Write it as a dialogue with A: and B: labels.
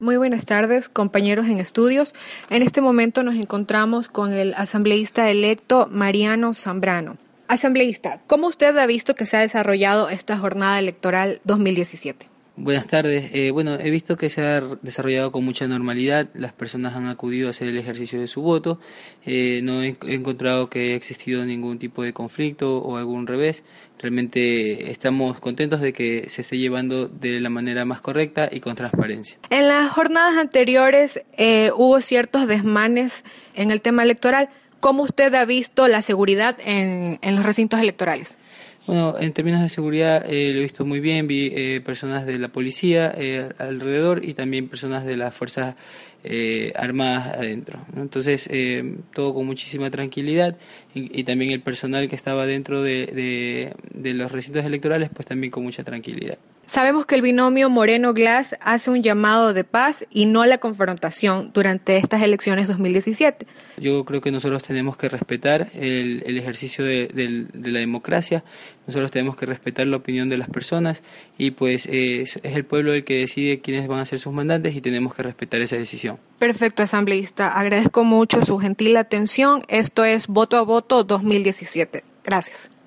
A: Muy buenas tardes, compañeros en estudios. En este momento nos encontramos con el asambleísta electo Mariano Zambrano. Asambleísta, ¿cómo usted ha visto que se ha desarrollado esta jornada electoral 2017?
B: Buenas tardes. Eh, bueno, he visto que se ha desarrollado con mucha normalidad. Las personas han acudido a hacer el ejercicio de su voto. Eh, no he, encontrado que haya existido ningún tipo de conflicto o algún revés. Realmente estamos contentos de que se esté llevando de la manera más correcta y con transparencia.
A: En las jornadas anteriores eh, hubo ciertos desmanes en el tema electoral. ¿Cómo usted ha visto la seguridad en los recintos electorales?
B: Bueno, en términos de seguridad eh, lo he visto muy bien, vi eh, personas de la policía eh, alrededor y también personas de las Fuerzas Armadas adentro. Entonces, todo con muchísima tranquilidad y, también el personal que estaba dentro de los recintos electorales, pues también con mucha tranquilidad.
A: Sabemos que el binomio Moreno-Glass hace un llamado de paz y no a la confrontación durante estas elecciones 2017.
B: Yo creo que nosotros tenemos que respetar el, ejercicio de, la democracia, nosotros tenemos que respetar la opinión de las personas y pues es, es el pueblo el que decide quiénes van a ser sus mandantes y tenemos que respetar esa decisión.
A: Perfecto, asambleísta. Agradezco mucho su gentil atención. Esto es Voto a Voto 2017. Gracias.